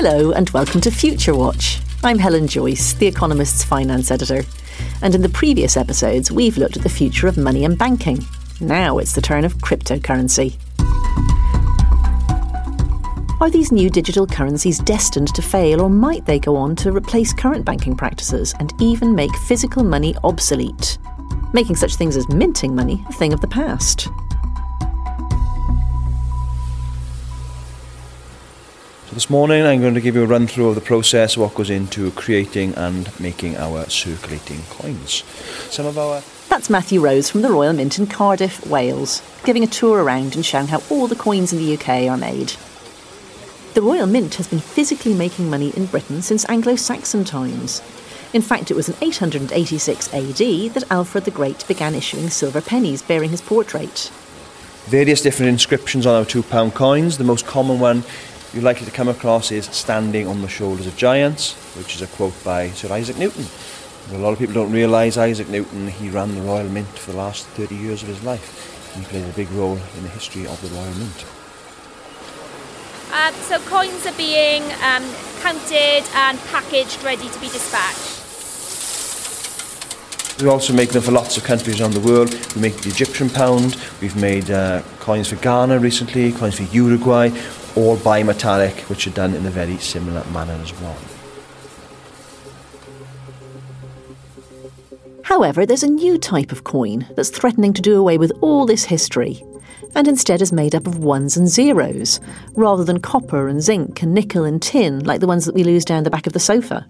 Hello, and welcome to Future Watch. I'm Helen Joyce, The Economist's finance editor. And in the previous episodes, we've looked at the future of money and banking. Now it's the turn of cryptocurrency. Are these new digital currencies destined to fail, or might they go on to replace current banking practices and even make physical money obsolete? Making such things as minting money a thing of the past. This morning I'm going to give you a run through of the process, what goes into creating and making our circulating coins. Some of our That's Matthew Rose from the Royal Mint in Cardiff, Wales, giving a tour around and showing how all the coins in the UK are made. The Royal Mint has been physically making money in Britain since Anglo Saxon times. In fact, it was in 886 AD that Alfred the Great began issuing silver pennies bearing his portrait. various different inscriptions on our £2 coins. The most common one you're likely to come across is Standing on the Shoulders of Giants, which is a quote by Sir Isaac Newton. A lot of people don't realise Isaac Newton, he ran the Royal Mint for the last 30 years of his life. He played a big role in the history of the Royal Mint. Um, so coins are being um, counted and packaged, ready to be dispatched. We also make them for lots of countries around the world. We make the Egyptian pound, we've made uh, coins for Ghana recently, coins for Uruguay, all bimetallic, which are done in a very similar manner as well. However, there's a new type of coin that's threatening to do away with all this history, and instead is made up of ones and zeros, rather than copper and zinc and nickel and tin like the ones that we lose down the back of the sofa.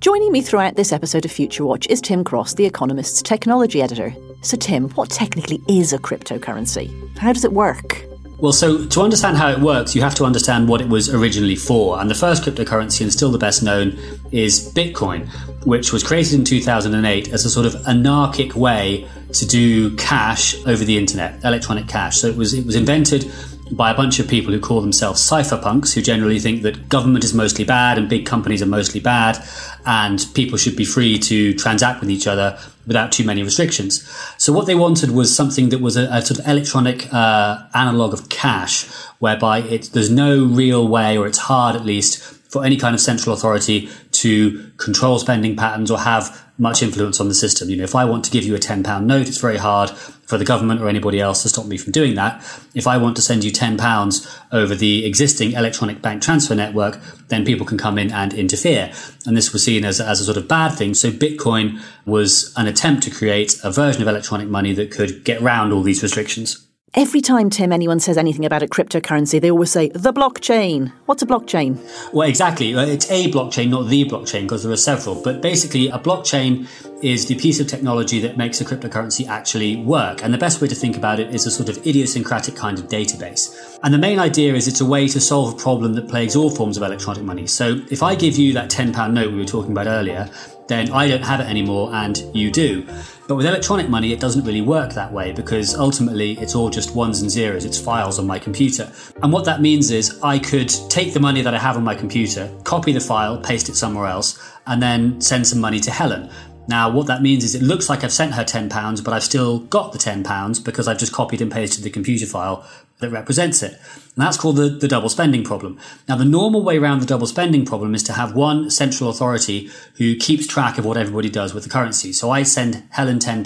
Joining me throughout this episode of Future Watch is Tim Cross, The Economist's technology editor. So, Tim, what technically is a cryptocurrency? How does it work? Well, so to understand how it works, you have to understand what it was originally for. And the first cryptocurrency, and still the best known, is Bitcoin, which was created in 2008 as a sort of anarchic way to do cash over the internet, electronic cash. So it was it was invented by a bunch of people who call themselves cypherpunks, who generally think that government is mostly bad and big companies are mostly bad, and people should be free to transact with each other without too many restrictions. So what they wanted was something that was a, a sort of electronic uh, analog of cash, whereby it, there's no real way, or it's hard at least, for any kind of central authority to control spending patterns or have much influence on the system. You know, if I want to give you a £10 note, it's very hard for the government or anybody else to stop me from doing that. If I want to send you £10 over the existing electronic bank transfer network, then people can come in and interfere. And this was seen as, as a sort of bad thing. So Bitcoin was an attempt to create a version of electronic money that could get around all these restrictions. Every time, Tim, anyone says anything about a cryptocurrency, they always say the blockchain. What's a blockchain? Well, exactly. It's a blockchain, not the blockchain, because there are several. But basically, a blockchain is the piece of technology that makes a cryptocurrency actually work. And the best way to think about it is a sort of idiosyncratic kind of database. And the main idea is it's a way to solve a problem that plagues all forms of electronic money. So if I give you that £10 note we were talking about earlier, then I don't have it anymore and you do. But with electronic money, it doesn't really work that way because ultimately it's all just ones and zeros. It's files on my computer. And what that means is I could take the money that I have on my computer, copy the file, paste it somewhere else, and then send some money to Helen. Now, what that means is it looks like I've sent her £10, but I've still got the £10 because I've just copied and pasted the computer file that represents it. And that's called the, the double spending problem. Now, the normal way around the double spending problem is to have one central authority who keeps track of what everybody does with the currency. So I send Helen £10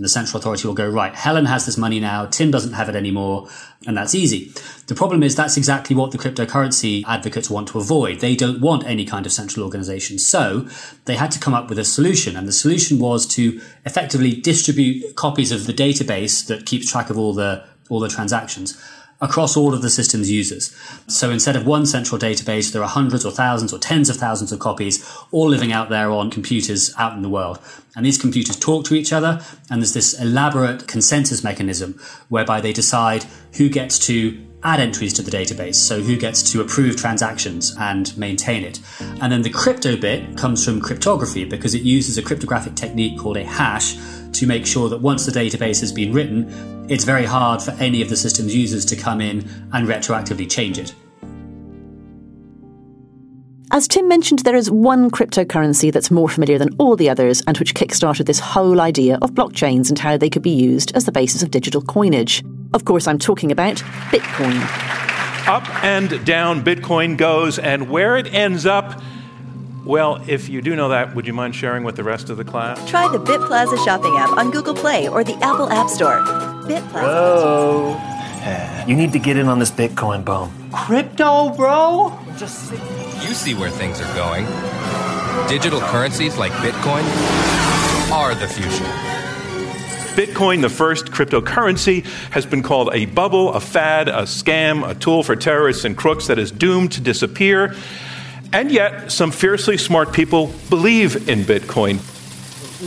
and the central authority will go, right, Helen has this money now, Tim doesn't have it anymore, and that's easy. The problem is that's exactly what the cryptocurrency advocates want to avoid. They don't want any kind of central organization. So they had to come up with a solution. And the solution was to effectively distribute copies of the database that keeps track of all the, all the transactions across all of the system's users. So instead of one central database, there are hundreds or thousands or tens of thousands of copies all living out there on computers out in the world. And these computers talk to each other, and there's this elaborate consensus mechanism whereby they decide who gets to add entries to the database, so who gets to approve transactions and maintain it. And then the crypto bit comes from cryptography because it uses a cryptographic technique called a hash to make sure that once the database has been written, it's very hard for any of the system's users to come in and retroactively change it. As Tim mentioned, there is one cryptocurrency that's more familiar than all the others and which kickstarted this whole idea of blockchains and how they could be used as the basis of digital coinage. Of course, I'm talking about Bitcoin. up and down Bitcoin goes, and where it ends up. Well, if you do know that, would you mind sharing with the rest of the class? Try the Bit Plaza shopping app on Google Play or the Apple App Store. Bit Plaza. Whoa. You need to get in on this Bitcoin boom. Crypto, bro? Just you see where things are going. Digital currencies like Bitcoin are the future. Bitcoin, the first cryptocurrency, has been called a bubble, a fad, a scam, a tool for terrorists and crooks that is doomed to disappear. And yet, some fiercely smart people believe in Bitcoin.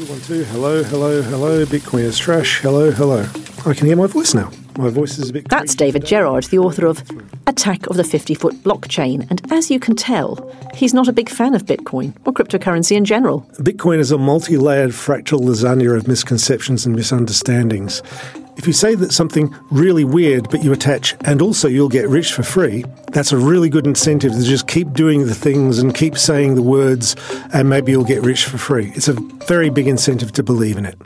One, two, hello, hello, hello. Bitcoin is trash. Hello, hello. I can hear my voice now. My voice is a bit. That's David Gerard, the author of Attack of the 50 Foot Blockchain. And as you can tell, he's not a big fan of Bitcoin or cryptocurrency in general. Bitcoin is a multi layered fractal lasagna of misconceptions and misunderstandings. If you say that something really weird, but you attach, and also you'll get rich for free, that's a really good incentive to just keep doing the things and keep saying the words, and maybe you'll get rich for free. It's a very big incentive to believe in it.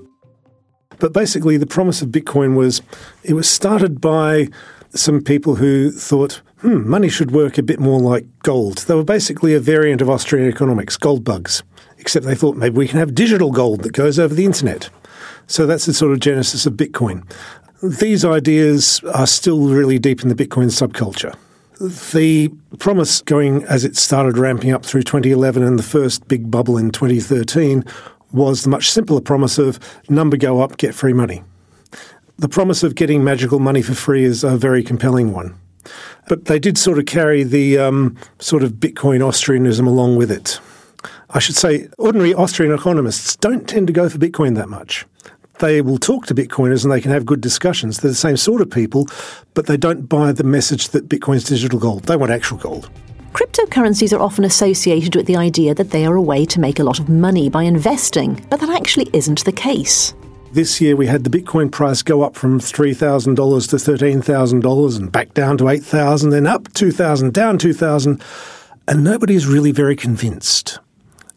But basically, the promise of Bitcoin was it was started by some people who thought, hmm, money should work a bit more like gold. They were basically a variant of Austrian economics, gold bugs, except they thought maybe we can have digital gold that goes over the internet. So that's the sort of genesis of Bitcoin. These ideas are still really deep in the Bitcoin subculture. The promise going as it started ramping up through 2011 and the first big bubble in 2013 was the much simpler promise of number go up, get free money. The promise of getting magical money for free is a very compelling one. But they did sort of carry the um, sort of Bitcoin Austrianism along with it. I should say, ordinary Austrian economists don't tend to go for Bitcoin that much they will talk to Bitcoiners and they can have good discussions. They're the same sort of people, but they don't buy the message that Bitcoin's digital gold. They want actual gold. Cryptocurrencies are often associated with the idea that they are a way to make a lot of money by investing, but that actually isn't the case. This year we had the Bitcoin price go up from $3,000 to $13,000 and back down to 8,000, then up 2,000, down 2,000, and nobody's really very convinced.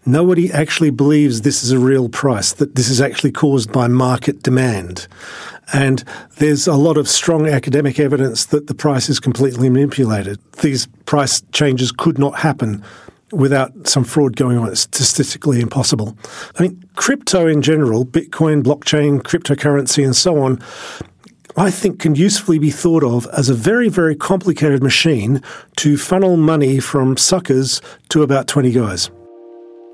Nobody actually believes this is a real price, that this is actually caused by market demand. And there's a lot of strong academic evidence that the price is completely manipulated. These price changes could not happen without some fraud going on. It's statistically impossible. I mean, crypto in general, Bitcoin, blockchain, cryptocurrency, and so on, I think can usefully be thought of as a very, very complicated machine to funnel money from suckers to about 20 guys.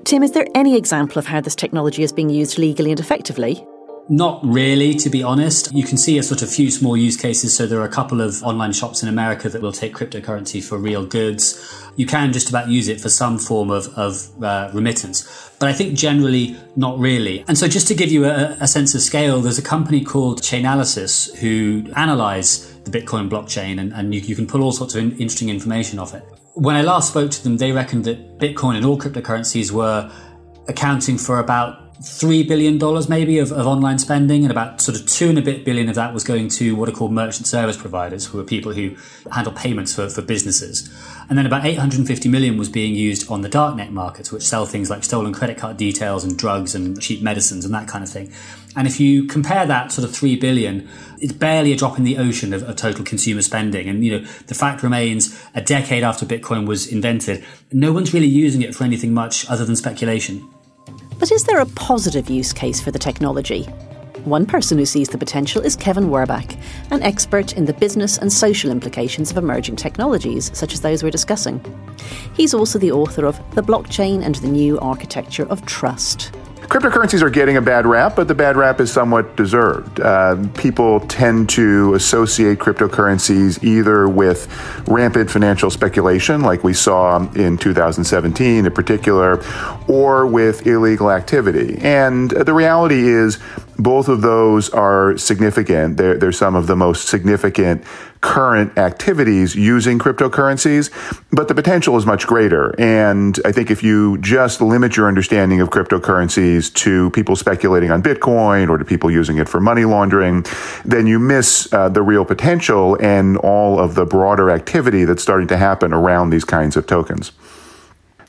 Tim, is there any example of how this technology is being used legally and effectively? Not really, to be honest. You can see a sort of few small use cases. So there are a couple of online shops in America that will take cryptocurrency for real goods. You can just about use it for some form of, of uh, remittance. But I think generally not really. And so just to give you a, a sense of scale, there's a company called Chainalysis who analyze the Bitcoin blockchain and, and you, you can pull all sorts of in, interesting information off it when I last spoke to them, they reckoned that Bitcoin and all cryptocurrencies were accounting for about three billion dollars maybe of, of online spending and about sort of two and a bit billion of that was going to what are called merchant service providers who are people who handle payments for, for businesses. And then about 850 million was being used on the darknet markets which sell things like stolen credit card details and drugs and cheap medicines and that kind of thing. And if you compare that sort of 3 billion it's barely a drop in the ocean of, of total consumer spending. And you know the fact remains a decade after bitcoin was invented no one's really using it for anything much other than speculation but is there a positive use case for the technology? One person who sees the potential is Kevin Werbach, an expert in the business and social implications of emerging technologies, such as those we're discussing. He's also the author of The Blockchain and the New Architecture of Trust, Cryptocurrencies are getting a bad rap, but the bad rap is somewhat deserved. Uh, people tend to associate cryptocurrencies either with rampant financial speculation, like we saw in 2017 in particular, or with illegal activity. And the reality is, both of those are significant. They're, they're some of the most significant current activities using cryptocurrencies, but the potential is much greater. And I think if you just limit your understanding of cryptocurrencies to people speculating on Bitcoin or to people using it for money laundering, then you miss uh, the real potential and all of the broader activity that's starting to happen around these kinds of tokens.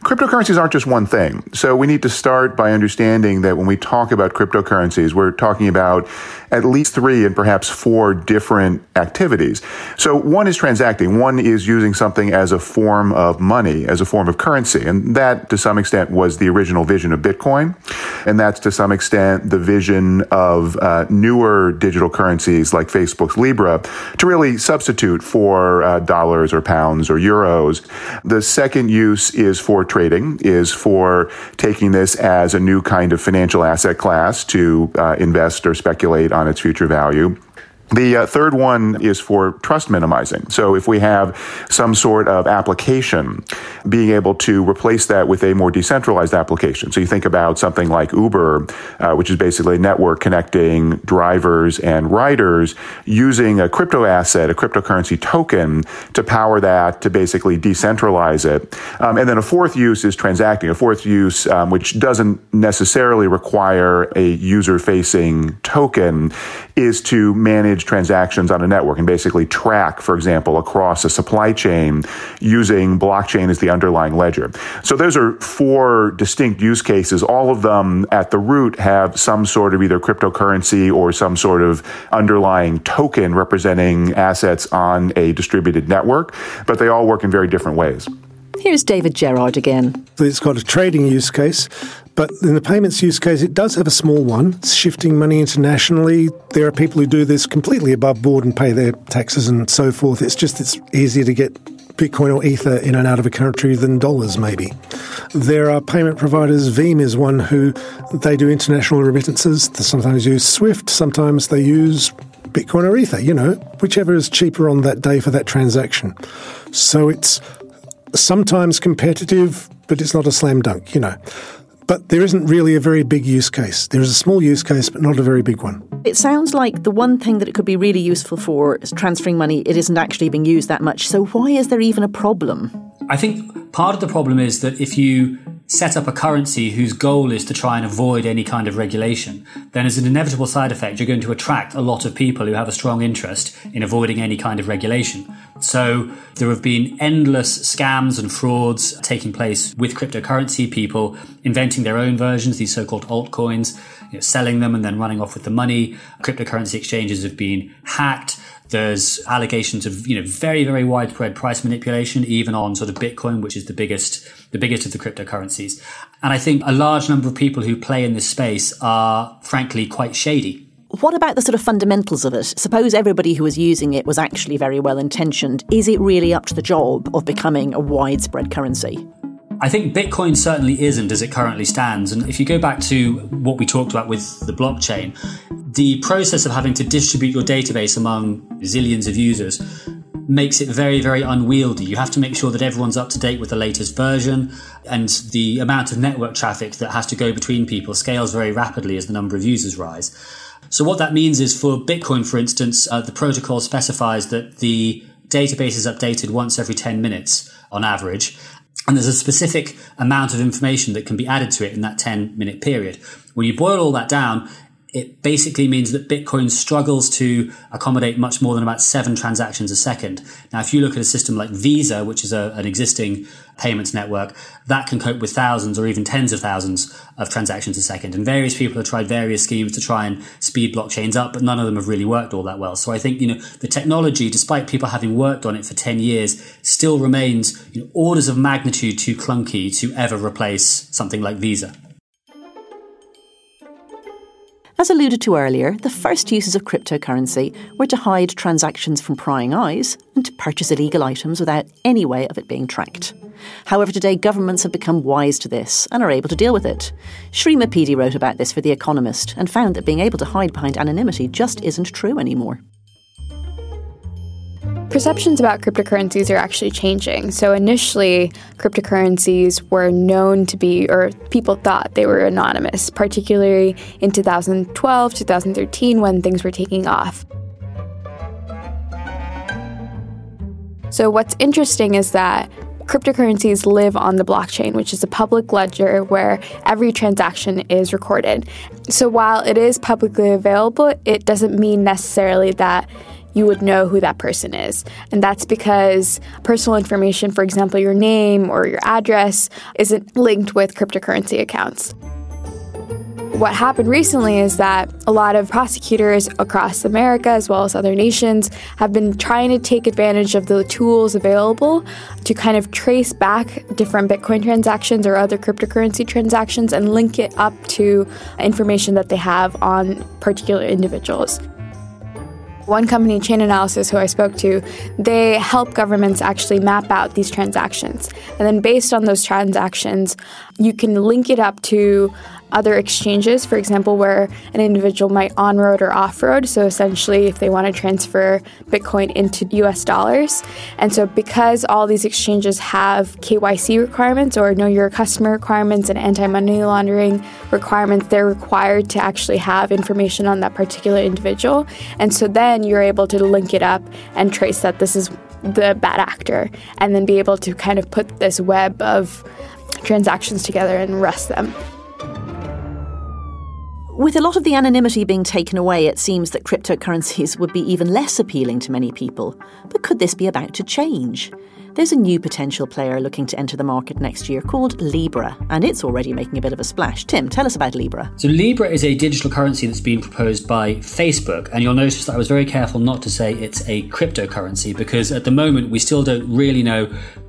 Cryptocurrencies aren't just one thing. So we need to start by understanding that when we talk about cryptocurrencies, we're talking about at least three and perhaps four different activities. So one is transacting. One is using something as a form of money, as a form of currency. And that to some extent was the original vision of Bitcoin. And that's to some extent the vision of uh, newer digital currencies like Facebook's Libra to really substitute for uh, dollars or pounds or euros. The second use is for trading, is for taking this as a new kind of financial asset class to uh, invest or speculate on its future value. The uh, third one is for trust minimizing. So if we have some sort of application, being able to replace that with a more decentralized application. So you think about something like Uber, uh, which is basically a network connecting drivers and riders using a crypto asset, a cryptocurrency token to power that to basically decentralize it. Um, and then a fourth use is transacting. A fourth use, um, which doesn't necessarily require a user facing token, is to manage manage transactions on a network and basically track, for example, across a supply chain using blockchain as the underlying ledger. So those are four distinct use cases. All of them at the root have some sort of either cryptocurrency or some sort of underlying token representing assets on a distributed network, but they all work in very different ways. Here's David Gerard again. It's got a trading use case, but in the payments use case, it does have a small one. It's shifting money internationally. There are people who do this completely above board and pay their taxes and so forth. It's just it's easier to get Bitcoin or Ether in and out of a country than dollars, maybe. There are payment providers. Veem is one who they do international remittances. They sometimes use Swift, sometimes they use Bitcoin or Ether, you know, whichever is cheaper on that day for that transaction. So it's sometimes competitive, but it's not a slam dunk, you know. But there isn't really a very big use case. There is a small use case, but not a very big one. It sounds like the one thing that it could be really useful for is transferring money. It isn't actually being used that much. So why is there even a problem? I think part of the problem is that if you set up a currency whose goal is to try and avoid any kind of regulation, then as an inevitable side effect, you're going to attract a lot of people who have a strong interest in avoiding any kind of regulation. So there have been endless scams and frauds taking place with cryptocurrency, people inventing their own versions, these so-called altcoins, you know, selling them and then running off with the money. Cryptocurrency exchanges have been hacked. There's allegations of, you know, very, very widespread price manipulation, even on sort of Bitcoin, which is the biggest, the biggest of the cryptocurrencies. And I think a large number of people who play in this space are frankly quite shady. What about the sort of fundamentals of it? Suppose everybody who was using it was actually very well intentioned. Is it really up to the job of becoming a widespread currency? I think Bitcoin certainly isn't as it currently stands. And if you go back to what we talked about with the blockchain, the process of having to distribute your database among zillions of users makes it very, very unwieldy. You have to make sure that everyone's up to date with the latest version, and the amount of network traffic that has to go between people scales very rapidly as the number of users rise. So, what that means is for Bitcoin, for instance, uh, the protocol specifies that the database is updated once every 10 minutes on average. And there's a specific amount of information that can be added to it in that 10 minute period. When you boil all that down, it basically means that Bitcoin struggles to accommodate much more than about seven transactions a second. Now, if you look at a system like Visa, which is a, an existing payments network, that can cope with thousands or even tens of thousands of transactions a second. And various people have tried various schemes to try and speed blockchains up, but none of them have really worked all that well. So I think, you know, the technology, despite people having worked on it for 10 years, still remains you know, orders of magnitude too clunky to ever replace something like Visa. As alluded to earlier, the first uses of cryptocurrency were to hide transactions from prying eyes and to purchase illegal items without any way of it being tracked. However, today governments have become wise to this and are able to deal with it. Sri Muppidi wrote about this for The Economist and found that being able to hide behind anonymity just isn't true anymore. Perceptions about cryptocurrencies are actually changing. So initially, cryptocurrencies were known to be, or people thought they were anonymous, particularly in 2012, 2013, when things were taking off. So, what's interesting is that cryptocurrencies live on the blockchain, which is a public ledger where every transaction is recorded. So, while it is publicly available, it doesn't mean necessarily that you would know who that person is. And that's because personal information, for example, your name or your address, isn't linked with cryptocurrency accounts. What happened recently is that a lot of prosecutors across America, as well as other nations, have been trying to take advantage of the tools available to kind of trace back different Bitcoin transactions or other cryptocurrency transactions and link it up to information that they have on particular individuals. One company, Chainalysis, who I spoke to, they help governments actually map out these transactions. And then based on those transactions, you can link it up to other exchanges, for example, where an individual might on road or off road. So essentially, if they want to transfer Bitcoin into US dollars. And so, because all these exchanges have KYC requirements or know your customer requirements and anti money laundering requirements, they're required to actually have information on that particular individual. And so, then you're able to link it up and trace that this is the bad actor and then be able to kind of put this web of transactions together and arrest them. With a lot of the anonymity being taken away, it seems that cryptocurrencies would be even less appealing to many people. But could this be about to change? There's a new potential player looking to enter the market next year called Libra, and it's already making a bit of a splash. Tim, tell us about Libra. So, Libra is a digital currency that's been proposed by Facebook, and you'll notice that I was very careful not to say it's a cryptocurrency because at the moment we still don't really know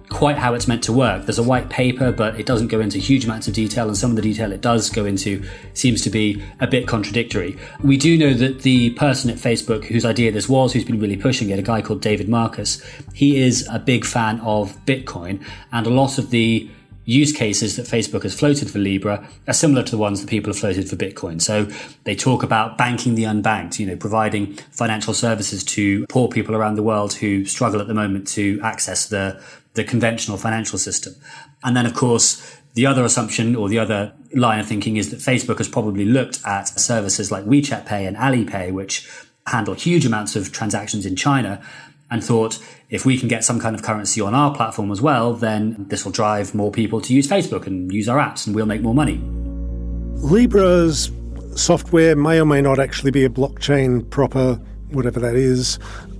quite how it's meant to work. There's a white paper, but it doesn't go into huge amounts of detail, and some of the detail it does go into seems to be a bit contradictory. We do know that the person at Facebook whose idea this was, who's been really pushing it, a guy called David Marcus, he is a big fan of Bitcoin, and a lot of the use cases that Facebook has floated for Libra are similar to the ones that people have floated for Bitcoin. So they talk about banking the unbanked, you know, providing financial services to poor people around the world who struggle at the moment to access the the conventional financial system. And then, of course, the other assumption or the other line of thinking is that Facebook has probably looked at services like WeChat Pay and Alipay, which handle huge amounts of transactions in China, and thought if we can get some kind of currency on our platform as well, then this will drive more people to use Facebook and use our apps, and we'll make more money. Libra's software may or may not actually be a blockchain proper, whatever that is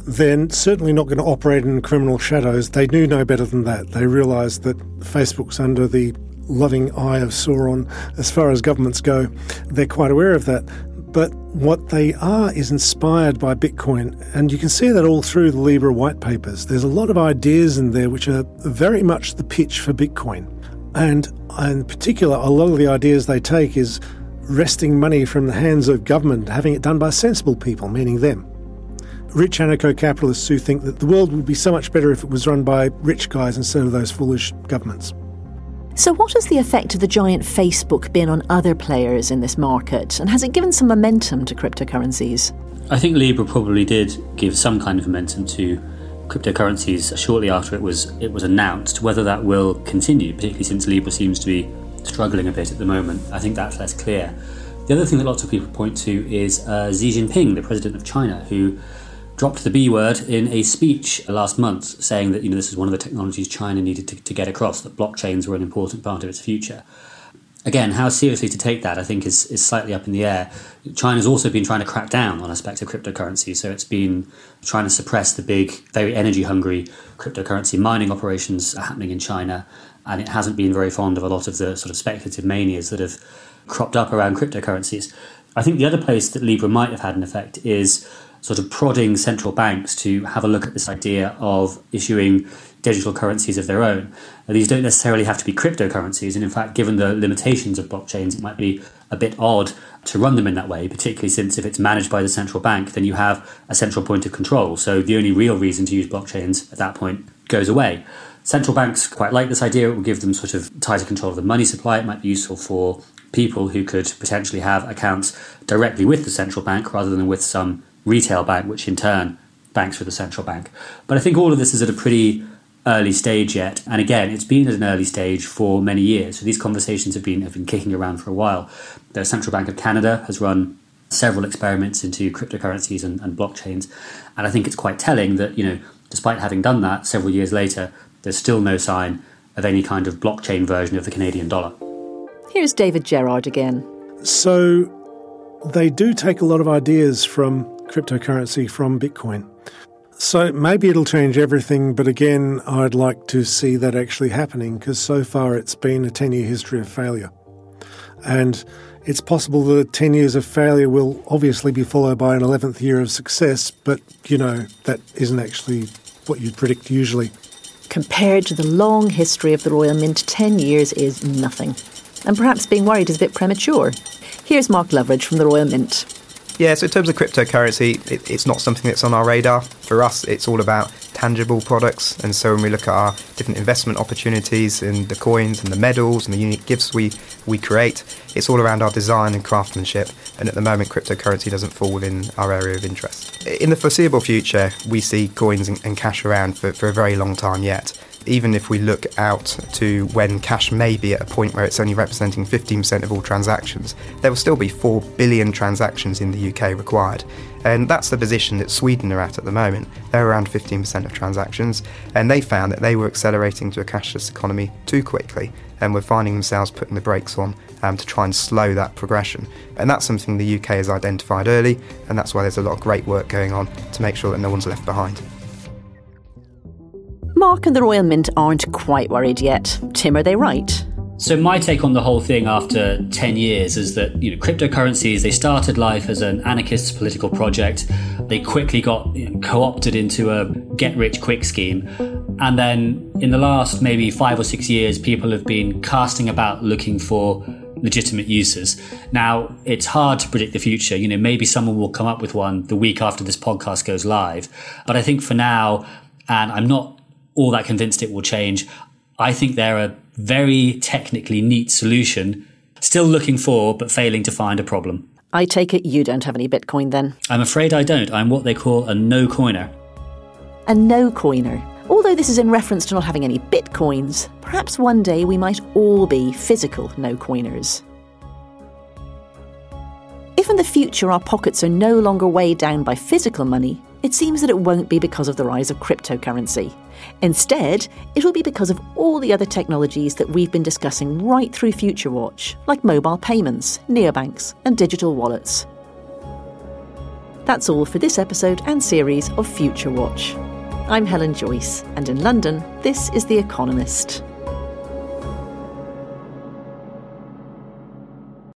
then certainly not going to operate in criminal shadows. They do know better than that. They realise that Facebook's under the loving eye of Sauron as far as governments go. They're quite aware of that. But what they are is inspired by Bitcoin, and you can see that all through the Libra white papers. There's a lot of ideas in there which are very much the pitch for Bitcoin. And in particular, a lot of the ideas they take is wresting money from the hands of government, having it done by sensible people, meaning them rich anarcho capitalists who think that the world would be so much better if it was run by rich guys instead of those foolish governments. So, what has the effect of the giant Facebook been on other players in this market? And has it given some momentum to cryptocurrencies? I think Libra probably did give some kind of momentum to cryptocurrencies shortly after it was it was announced. Whether that will continue, particularly since Libra seems to be struggling a bit at the moment, I think that's less clear. The other thing that lots of people point to is uh, Xi Jinping, the president of China, who dropped the B word in a speech last month, saying that you know this is one of the technologies China needed to, to get across, that blockchains were an important part of its future. Again, how seriously to take that, I think, is, is slightly up in the air. China's also been trying to crack down on aspects of cryptocurrency, so it's been trying to suppress the big, very energy hungry cryptocurrency mining operations happening in China, and it hasn't been very fond of a lot of the sort of speculative manias that have cropped up around cryptocurrencies. I think the other place that Libra might have had an effect is sort of prodding central banks to have a look at this idea of issuing digital currencies of their own. Now, these don't necessarily have to be cryptocurrencies, and in fact, given the limitations of blockchains, it might be a bit odd to run them in that way, particularly since if it's managed by the central bank, then you have a central point of control. So the only real reason to use blockchains at that point goes away. Central banks quite like this idea. It will give them sort of tighter control of the money supply. It might be useful for people who could potentially have accounts directly with the central bank rather than with some retail bank, which in turn banks for the central bank. But I think all of this is at a pretty early stage yet. And again, it's been at an early stage for many years. So these conversations have been have been kicking around for a while. The Central Bank of Canada has run several experiments into cryptocurrencies and, and blockchains. And I think it's quite telling that, you know, despite having done that several years later, there's still no sign of any kind of blockchain version of the Canadian dollar. Here's David Gerard again. So they do take a lot of ideas from cryptocurrency from Bitcoin. So maybe it'll change everything, but again, I'd like to see that actually happening because so far it's been a 10 year history of failure. And it's possible that 10 years of failure will obviously be followed by an 11th year of success, but you know, that isn't actually what you'd predict usually. Compared to the long history of the Royal Mint, 10 years is nothing. And perhaps being worried is a bit premature. Here's Mark Loveridge from the Royal Mint. Yeah, so in terms of cryptocurrency, it, it's not something that's on our radar. For us, it's all about tangible products. And so when we look at our different investment opportunities and the coins and the medals and the unique gifts we, we create, it's all around our design and craftsmanship. And at the moment, cryptocurrency doesn't fall within our area of interest. In the foreseeable future, we see coins and, and cash around for, for a very long time yet even if we look out to when cash may be at a point where it's only representing 15% of all transactions, there will still be 4 billion transactions in the UK required. And that's the position that Sweden are at at the moment. They're around 15% of transactions, and they found that they were accelerating to a cashless economy too quickly and were finding themselves putting the brakes on um, to try and slow that progression. And that's something the UK has identified early, and that's why there's a lot of great work going on to make sure that no one's left behind. Mark and the Royal Mint aren't quite worried yet. Tim, are they right? So my take on the whole thing after 10 years is that, you know, cryptocurrencies, they started life as an anarchist political project. They quickly got you know, co-opted into a get rich quick scheme. And then in the last maybe five or six years, people have been casting about looking for legitimate uses. Now, it's hard to predict the future. You know, maybe someone will come up with one the week after this podcast goes live. But I think for now, and I'm not all that convinced it will change. I think they're a very technically neat solution, still looking for but failing to find a problem. I take it you don't have any Bitcoin then? I'm afraid I don't. I'm what they call a no coiner. A no coiner. Although this is in reference to not having any bitcoins, perhaps one day we might all be physical no coiners. If in the future our pockets are no longer weighed down by physical money, it seems that it won't be because of the rise of cryptocurrency. Instead, it will be because of all the other technologies that we've been discussing right through Future Watch, like mobile payments, neobanks, and digital wallets. That's all for this episode and series of Future Watch. I'm Helen Joyce, and in London, this is The Economist.